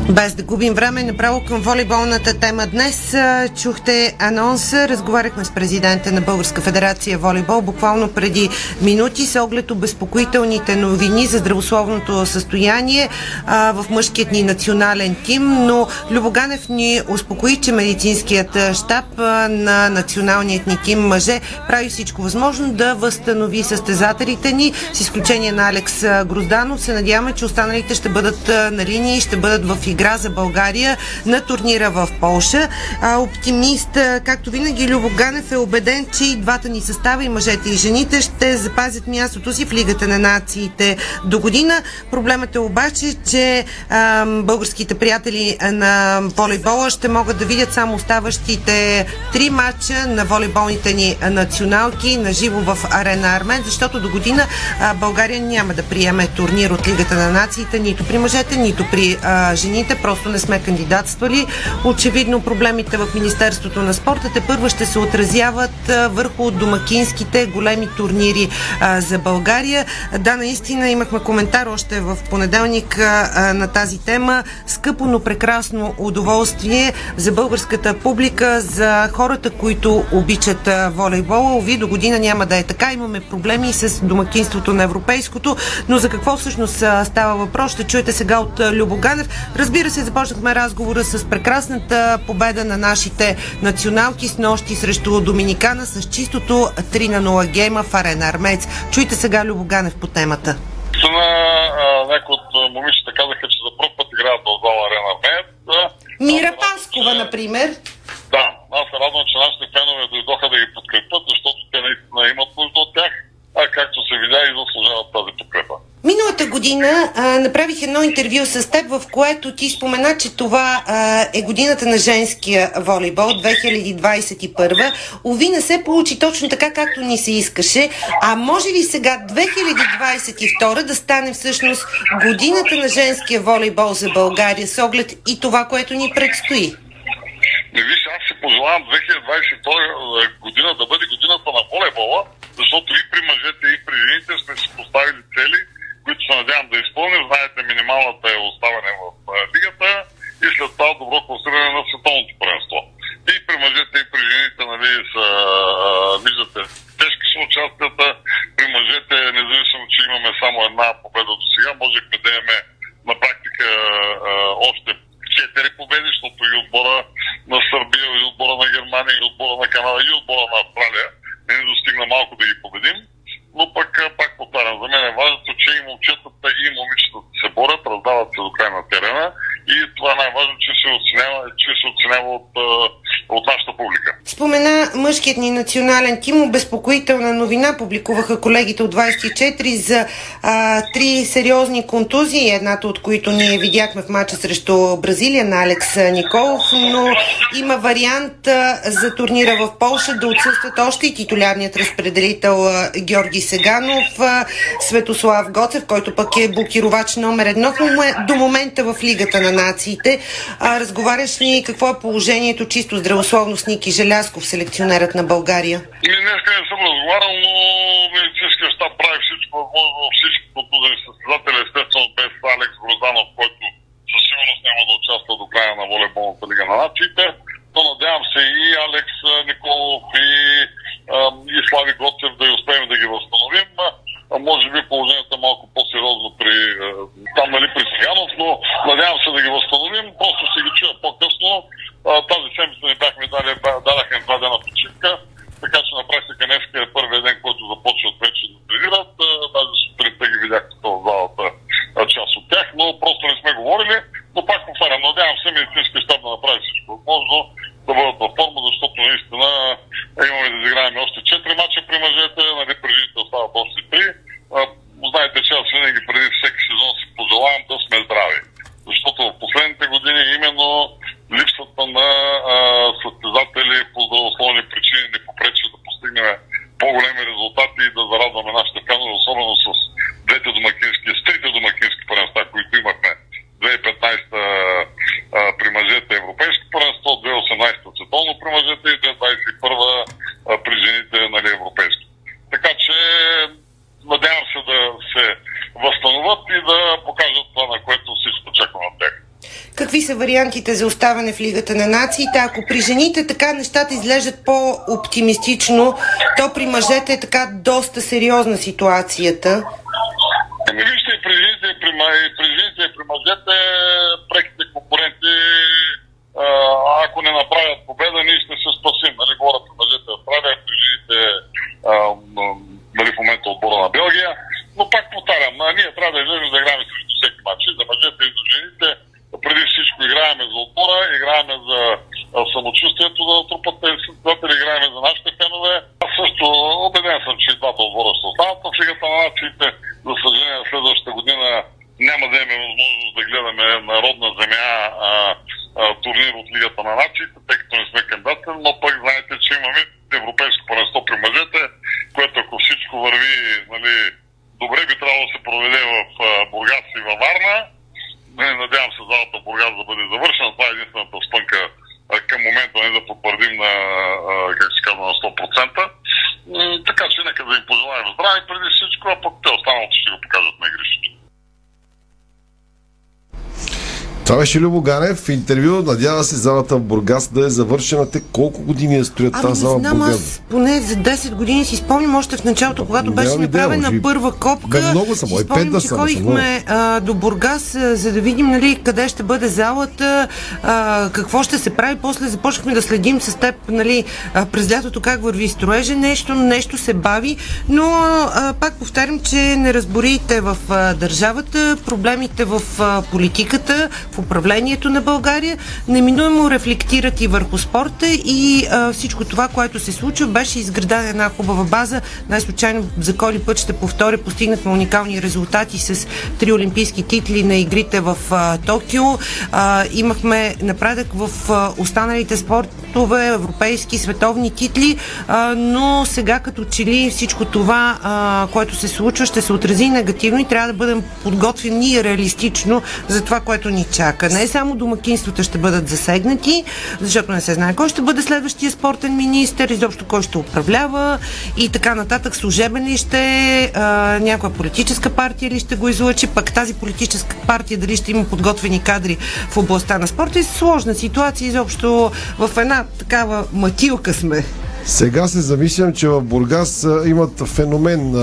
Без да губим време, направо към волейболната тема днес. Чухте анонса, разговаряхме с президента на Българска федерация волейбол буквално преди минути с оглед обезпокоителните новини за здравословното състояние а, в мъжкият ни национален тим, но Любоганев ни успокои, че медицинският щаб на националният ни тим мъже прави всичко възможно да възстанови състезателите ни, с изключение на Алекс Грозданов. Се надяваме, че останалите ще бъдат на линии ще бъдат в игра игра за България на турнира в Полша. А, оптимист, както винаги, Любо Ганев е убеден, че и двата ни състава, и мъжете и жените, ще запазят мястото си в Лигата на нациите до година. Проблемът е обаче, че а, българските приятели на волейбола ще могат да видят само оставащите три матча на волейболните ни националки на живо в Арена Армен, защото до година а, България няма да приеме турнир от Лигата на нациите нито при мъжете, нито при а, жените жените, просто не сме кандидатствали. Очевидно проблемите в Министерството на спорта те първо ще се отразяват върху домакинските големи турнири за България. Да, наистина имахме коментар още в понеделник на тази тема. Скъпо, но прекрасно удоволствие за българската публика, за хората, които обичат волейбола. Ови, до година няма да е така. Имаме проблеми с домакинството на европейското, но за какво всъщност става въпрос? Ще чуете сега от Любоганев. Разбира Разбира се, започнахме разговора с прекрасната победа на нашите националки с нощи срещу Доминикана с чистото 3 на 0 гейма в Арена Армец. Чуйте сега Любоганев по темата. На някои от момичета казаха, че за първ път играят в зала Арена Армец. Мира Паскова, например. Да, аз се радвам, че нашите фенове дойдоха да ги подкрепят, защото те наистина имат нужда от тях, а както се видя и заслужават тази подкрепа. Миналата година а, направих едно интервю с теб, в което ти спомена, че това а, е годината на женския волейбол 2021. Ови не се получи точно така, както ни се искаше. А може ли сега 2022 да стане всъщност годината на женския волейбол за България с оглед и това, което ни предстои? Не виж, аз си пожелавам 2022 година да бъде годината на волейбола, защото и при мъжете, и при жените сме си поставили цели – които се надявам да изпълним. Знаете, минималната е оставане в лигата и след това добро класиране на световното първенство. И при мъжете, и при жените, нали, са, виждате, тежки са участията. При мъжете, независимо, че имаме само една победа до сега, можехме да имаме на практика още четири победи, защото и отбора на Сърбия, и отбора на Германия, и отбора на Канада, и отбора на Австралия не ни достигна малко да ги победим но пък, пак повтарям, за мен е важното, че и момчетата, и момичетата се борят, раздават се до край на терена и това е най-важно, че се оценява, че се оценява от, от нашата публика. Спомена мъжкият ни национален тим, обезпокоителна новина публикуваха колегите от 24 за а, три сериозни контузии, едната от които ние видяхме в матча срещу Бразилия на Алекс Николов, но има вариант а, за турнира в Полша да отсъстват още и титулярният разпределител а, Георги Сеганов, Светослав Гоцев, който пък е блокировач номер едно до момента в Лигата на нациите. А, разговаряш ли какво е положението чисто здравословно с Ники Желясков, селекционерът на България? Ми, днес не съм разговарял, но щаб прави всичко възможно, всички подпудени състезатели, естествено без Алекс Грозданов, който със сигурност няма да участва до края на волейболната лига на нациите. Но надявам се и Алекс Николов, и и Слави Гоцев да успеем да ги възстановим. А може би положението е малко по-сериозно при, там, нали, при Сиганов, но надявам се да ги възстановим. Просто ще ги чуя по-късно. Тази седмица ни бяхме дали, дадаха два дена почивка, така че на практика днес първият ден, който започват вече да тренират. Даже сутринта ги видях в залата част от тях, но просто не сме говорили. Но пак повтарям, надявам се медицинския щаб да направи покажат това, на което всичко чакаме от тях. Какви са вариантите за оставане в Лигата на нациите? Ако при жените така нещата изглеждат по-оптимистично, то при мъжете е така доста сериозна ситуацията. Ами вижте, и при жените, и при, ма- и при жените, и при мъжете, преките конкуренти, а, ако не направят победа, ние ще се спасим. Нали, говоря при мъжете Австралия, при жените а, м- нали, в момента отбора на Белгия. Но пак повтарям, а, ние трябва да излезем да играем срещу всеки матч. И За мъжете и за жените, преди всичко играеме за отбора, играеме за а, самочувствието да трупат тези състезатели, играеме за нашите фенове. Аз също убеден съм, че и двата отбора ще останат в Лигата на нациите. За съжаление, следващата година няма да имаме възможност да гледаме на родна земя а, а, турнир от Лигата на нациите, тъй като не сме кандидатен, но пък знаете, че имаме европейско първенство при мъжете, което ако всичко върви нали, добре, би трябвало да се проведе в Бургас и във Варна. Не, надявам се залата в Бургас да бъде завършена. Това е единствената спънка към момента не да потвърдим на, как се казва, на 100%. М, така че нека да им пожелаем здраве преди всичко, а пък те останалото ще го покажат на игрището. Това беше Любо Ганев в интервю. Надява се залата в Бургас да е завършена. Те колко години я строят Ами тази зала в Бургас? аз поне за 10 години си спомням още в началото, когато беше идея, направена би- първа копка. Бе, много са, си спомням, да че ходихме а, до Бургас, а, за да видим нали, къде ще бъде залата, а, какво ще се прави. После започнахме да следим с теб нали, а, през лятото как върви строежа. Нещо, нещо се бави, но а, пак повтарям, че не разборите в а, държавата, проблемите в а, политиката, в управлението на България, неминуемо рефлектират и върху спорта и а, всичко това, което се случва, беше изградена една хубава база. Най-случайно за коли път ще повторя, постигнахме уникални резултати с три олимпийски титли на игрите в а, Токио. А, имахме напредък в а, останалите спортове, европейски, световни титли, а, но сега като че ли всичко това, а, което се случва, ще се отрази негативно и трябва да бъдем подготвени и реалистично за това, което ни чака. Не само домакинствата ще бъдат засегнати, защото не се знае кой ще бъде следващия спортен министр, изобщо кой ще управлява и така нататък. Служебен ли ще а, някоя политическа партия ли ще го излъчи, пък тази политическа партия дали ще има подготвени кадри в областта на спорта. И сложна ситуация, изобщо в една такава матилка сме. Сега се замислям, че в Бургас имат феномен.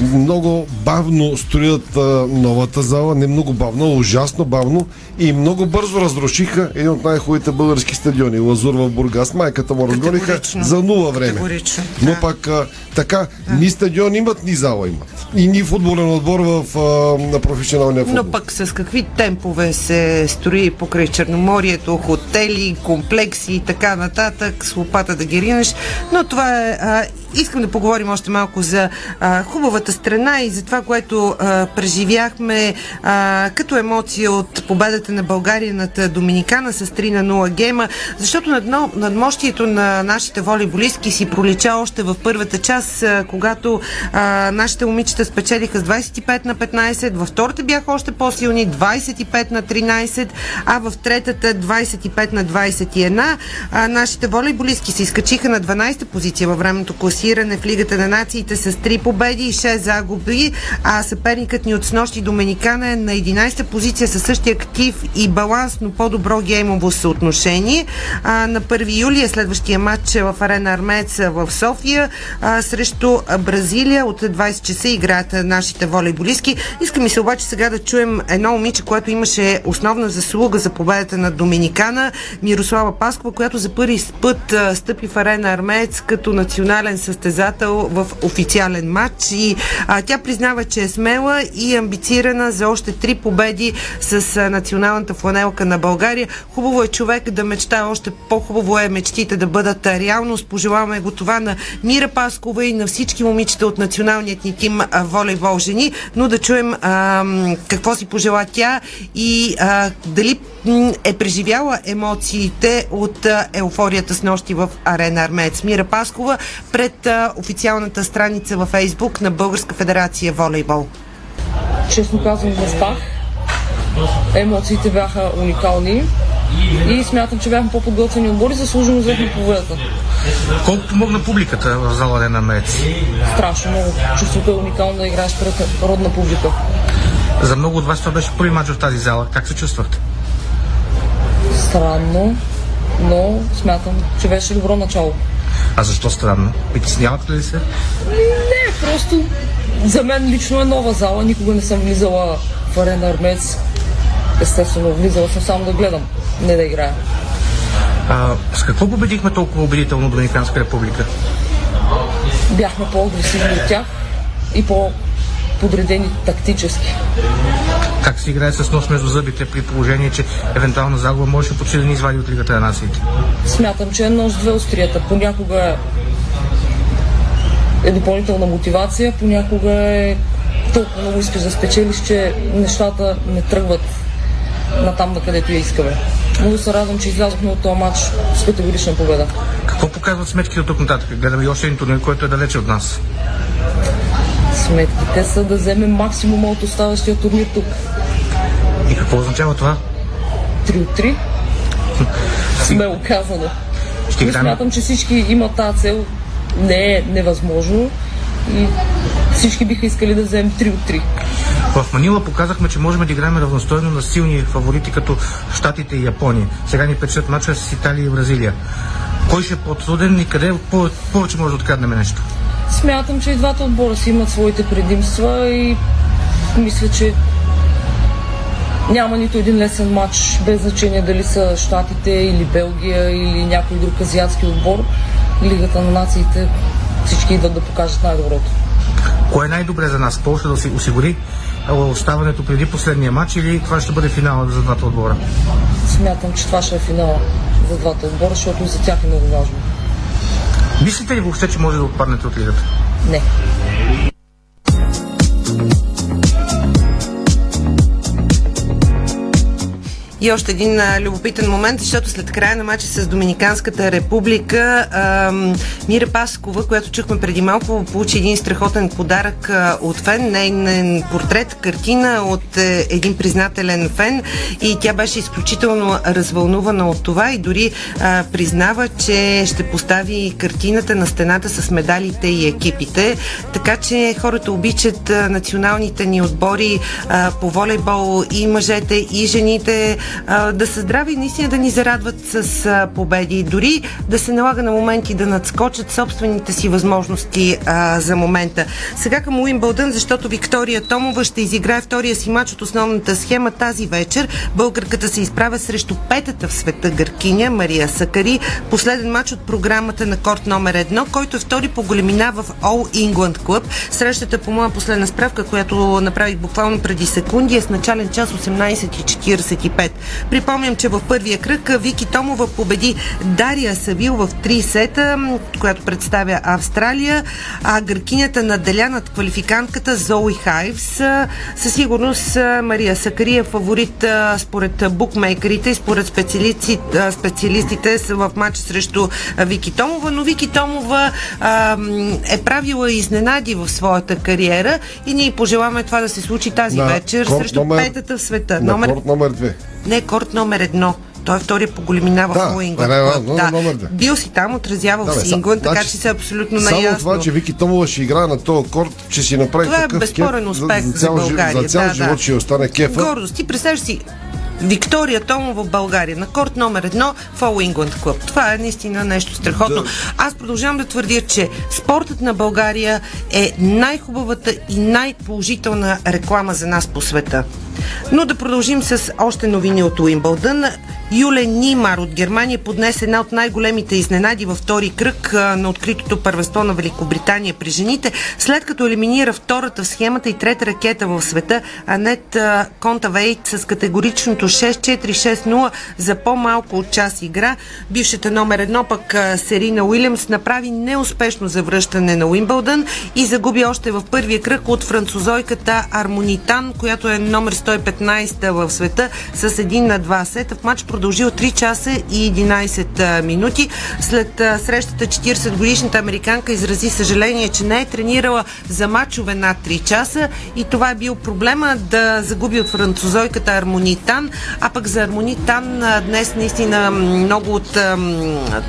Много бавно строят а, новата зала, не много бавно, ужасно бавно и много бързо разрушиха един от най-хубавите български стадиони. Лазур в Бургас. Майката му разгониха Категорично. за нула време. Категорично, Но да. пак а, така, ни стадион имат, ни зала имат. И ни футболен отбор в а, на професионалния футбол. Но пък с какви темпове се строи покрай Черноморието, хотели, комплекси и така нататък, с лопата да ги ринеш. Но това е... А, искам да поговорим още малко за а, хубавата страна и за това, което а, преживяхме а, като емоция от победата на България над Доминикана с 3 на 0 гема, защото над, надмощието на нашите волейболистки си пролича още в първата част, а, когато а, нашите момичета спечелиха с 25 на 15, във втората бяха още по-силни 25 на 13, а в третата 25 на 21. А, нашите волейболистки се изкачиха на 12-та позиция във времето класиране в Лигата на нациите с 3 победи и 6 загуби, а съперникът ни от снощи Доминикана е на 11-та позиция със същия актив и баланс, но по-добро геймово съотношение. А, на 1 юли е следващия матч в арена Армец в София а, срещу Бразилия. От 20 часа играят нашите волейболистки. Иска ми се обаче сега да чуем едно момиче, което имаше основна заслуга за победата на Доминикана, Мирослава Паскова, която за първи път стъпи в арена Армеец като национален състезател в официален матч и а, тя признава, че е смела и амбицирана за още три победи с а, националната фланелка на България. Хубаво е човек да мечта, още по-хубаво е мечтите да бъдат реалност. Пожелаваме го това на Мира Паскова и на всички момичета от националният ни тим а, волейбол жени, но да чуем а, какво си пожела тя и а, дали е преживяла емоциите от еуфорията с нощи в арена Армеец. Мира Паскова пред а, официалната страница във Фейсбук на Българска федерация волейбол. Честно казвам, не спах. Емоциите бяха уникални и смятам, че бяхме по-подготвени отбори, заслужено взехме победата. Колко помогна публиката в зала на Мец? Страшно много. Чувството е уникално да играеш пред родна публика. За много от вас това беше първи матч в тази зала. Как се чувствахте? Странно, но смятам, че беше добро начало. А защо странно? Притеснявате ли се? Не, просто за мен лично е нова зала. Никога не съм влизала в арена Армец. Естествено, влизала съм само да гледам, не да играя. А, с какво победихме толкова убедително Доминиканска република? Бяхме по-агресивни от тях и по-подредени тактически. Как се играе с нос между зъбите при положение, че евентуална загуба може почти да ни извади от Лигата на нациите? Смятам, че е нож две острията. Понякога е допълнителна мотивация, понякога е толкова много искаш да спечелиш, че нещата не тръгват на там, на където я искаме. Много се радвам, че излязохме от този матч с категорична победа. Какво показват сметките от тук нататък? Гледаме и още един турнир, който е далече от нас. Сметките са да вземем максимума от оставащия турнир тук. И какво означава това? 3 от 3. Смело казано. Ще Но смятам, че всички имат тази цел. Не е невъзможно. И всички биха искали да вземем 3 от 3. В Манила показахме, че можем да играем равностойно на силни фаворити като Штатите и Япония. Сега ни печат мачове с Италия и Бразилия. Кой ще е по-труден и къде повече може да откраднем нещо? Смятам, че и двата отбора си имат своите предимства и мисля, че няма нито един лесен матч, без значение дали са Штатите или Белгия или някой друг азиатски отбор. Лигата на нациите всички идват да покажат най-доброто. Кое е най-добре за нас? Полша да си осигури оставането преди последния матч или това ще бъде финала за двата отбора? Смятам, че това ще е финала за двата отбора, защото за тях е много важно. Мислите ли въобще, че може да отпаднете от лигата? Не. И още един а, любопитен момент, защото след края на матча с Доминиканската република а, Мира Паскова, която чухме преди малко, получи един страхотен подарък а, от фен, нейн портрет, картина от е, един признателен фен и тя беше изключително развълнувана от това и дори а, признава, че ще постави картината на стената с медалите и екипите. Така че хората обичат а, националните ни отбори а, по волейбол и мъжете, и жените да са здрави и наистина да ни зарадват с а, победи. Дори да се налага на моменти да надскочат собствените си възможности а, за момента. Сега към Уимбълдън, защото Виктория Томова ще изиграе втория си матч от основната схема тази вечер. Българката се изправя срещу петата в света гъркиня Мария Сакари. Последен матч от програмата на корт номер едно, който е втори по големина в All England Club. Срещата по моя последна справка, която направих буквално преди секунди, е с начален час 18.45. Припомням, че в първия кръг Вики Томова победи Дария Савил в три сета, която представя Австралия, а гъркинята наделя над квалификантката Зои Хайвс. Със сигурност Мария Сакари е фаворит според букмейкерите и според специалистите, специалистите в матч срещу Вики Томова, но Вики Томова а, е правила изненади в своята кариера и ние пожелаваме това да се случи тази На вечер срещу номер- петата в света. На номер... номер 2. Не, корт номер едно. Той е втория по големина в Да, но- да. номер две. Бил си там, отразявал Да, си Ингланд, така значи, че си абсолютно Само наясно. това, че Вики Томова ще играе на този корт, че си направи Това е такъв безспорен кеф, успех за цял, жи- България, За цял да, живот да. ще остане кефа. Гордост. Ти представяш си Виктория Томова в България на корт номер едно в All England Club. Това е наистина нещо страхотно. Аз продължавам да твърдя, че спортът на България е най-хубавата и най-положителна реклама за нас по света. Но да продължим с още новини от Уимбълдън. Юлен Нимар от Германия поднесе една от най-големите изненади във втори кръг на откритото първенство на Великобритания при жените, след като елиминира втората в схемата и трета ракета в света, Анет Контавейт с категоричното 6-4-6-0 за по-малко от час игра. Бившата номер едно пък Серина Уилямс направи неуспешно завръщане на Уимбълдън и загуби още в първия кръг от французойката Армонитан, която е номер 115 в света с 1 на 2 сета. В матч продължил 3 часа и 11 минути. След срещата 40 годишната американка изрази съжаление, че не е тренирала за матчове над 3 часа и това е бил проблема да загуби от французойката Армонитан, а пък за Армонитан днес наистина много от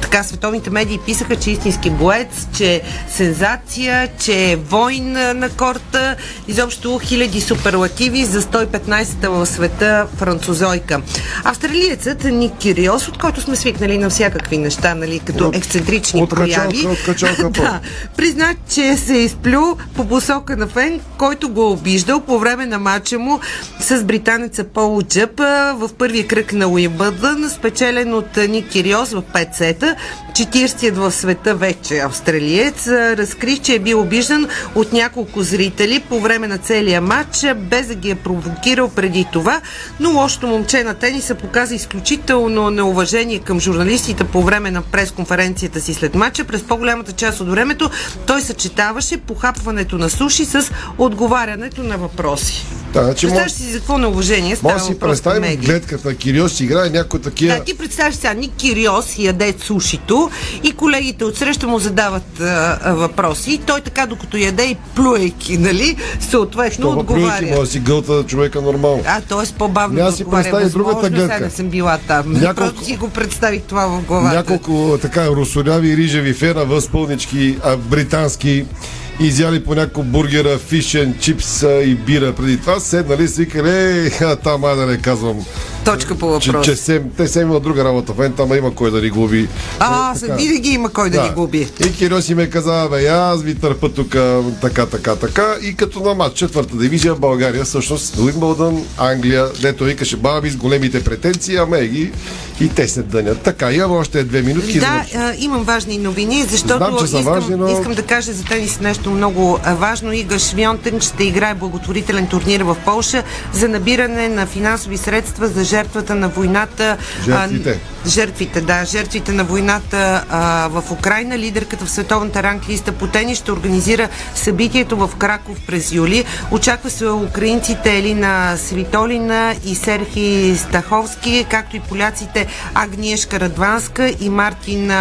така световните медии писаха, че е истински боец, че е сензация, че е войн на корта, изобщо хиляди суперлативи за 115-та в света французойка. Австралиецът Ник Кириос, от който сме свикнали на всякакви неща, нали, като От- ексцентрични от прояви. от качалка <laughs> да, призна, че се е изплю по посока на фен, който го обиждал по време на матча му с британеца Пол Джъп в първия кръг на Уимбълдън, спечелен от Ник Кириос в 5 сета. 40-тият в света вече австралиец а, разкри, че е бил обиждан от няколко зрители по време на целия матч, без да ги е провокирал преди това, но лошото момче на тениса показа изключително неуважение към журналистите по време на пресконференцията си след матча. През по-голямата част от времето той съчетаваше похапването на суши с отговарянето на въпроси. Да, значи Представяш може, си за какво неуважение става може си представим медии. гледката на Кириос играе някои такива... Да, ти представяш сега Ник Кириос яде сушито и колегите отсреща му задават а, а, въпроси. И той така, докато яде и плюейки, нали, съответно плюйки отговаря. може да си гълта човека нормално. А, т.е. по-бавно Няма да си представи другата гледка. Сега не съм била там. <laughs> Няколко- Просто си го представих това в главата. Няколко така русоляви рижеви фена, възпълнички, а, британски, изяли по няколко бургера, фишен, чипс и бира преди това, седнали си викали, е, ха, там, а да не казвам, Точка по че, въпрос. че сем, те се имат друга работа, в там има кой да ни губи. А, Е, се винаги има кой да, ни губи. И Киро си ме каза, бе, аз ви търпа тук, така, така, така. И като на матч четвърта дивизия България, всъщност Уимбълдън, Англия, дето викаше баби с големите претенции, ама е ги и те се дънят. Така, имам още две минутки. за Да, а, имам важни новини, защото Знам, че искам, важни, но- искам да кажа за тенис нещо много важно. Ига Швионтен ще играе благотворителен турнир в Полша за набиране на финансови средства за жертвата на войната. а, Жертвите. жертвите, да, жертвите на войната а, в Украина. Лидерката в световната ранглиста по тенис ще организира събитието в Краков през юли. Очаква се украинците Елина Свитолина и Серхи Стаховски, както и поляците Агниешка Радванска и Мартин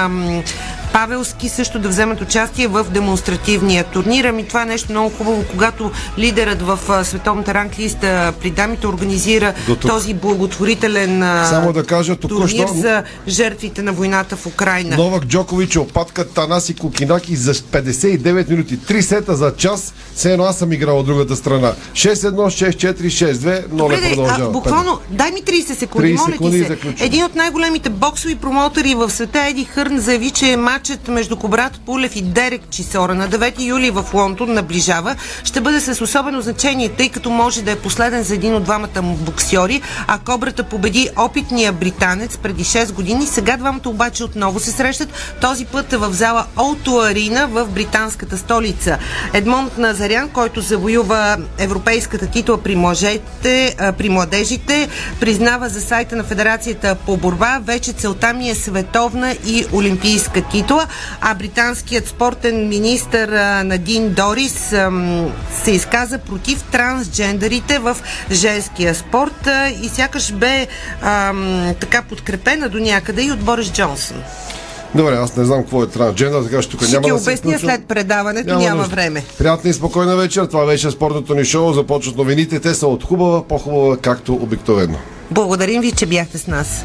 Павелски също да вземат участие в демонстративния турнир. Ами това е нещо много хубаво, когато лидерът в световната ранглиста при дамите организира този благотворителен Само да кажа, турнир за жертвите на войната в Украина. Новак Джокович опатка Танаси Кокинаки за 59 минути. Три сета за час. Все едно аз съм играл от другата страна. 6-1, 6-4, 6-2. Но Добре, не де, а, продължава. буквално, дай ми 30 секунди, 30 моля секунди ти се. Един от най-големите боксови промоутери в света, Еди Хърн, заяви, че матчът между Кобрат Пулев и Дерек Чисора на 9 юли в Лондон наближава. Ще бъде с особено значение, тъй като може да е последен за един от двамата му боксьори, а Кобрата победи опитния британец преди 6 години. Сега двамата обаче отново се срещат. Този път в зала Олто Арина в британската столица. Едмонд Назарян, който завоюва европейската титла при а, при младежите, признава за сайта на Федерацията по борба, вече целта ми е световна и олимпийска титла, а британският спортен министр Надин Дорис се изказа против трансджендерите в женския спорт и сякаш бе ам, така подкрепена до някъде и от Борис Джонсън. Добре, аз не знам какво е трансджендър, така че тук Ще няма ти да обясня след предаването, няма, нужда. време. Приятна и спокойна вечер. Това беше спортното ни шоу. Започват новините. Те са от хубава, по-хубава, както обикновено. Благодарим ви, че бяхте с нас.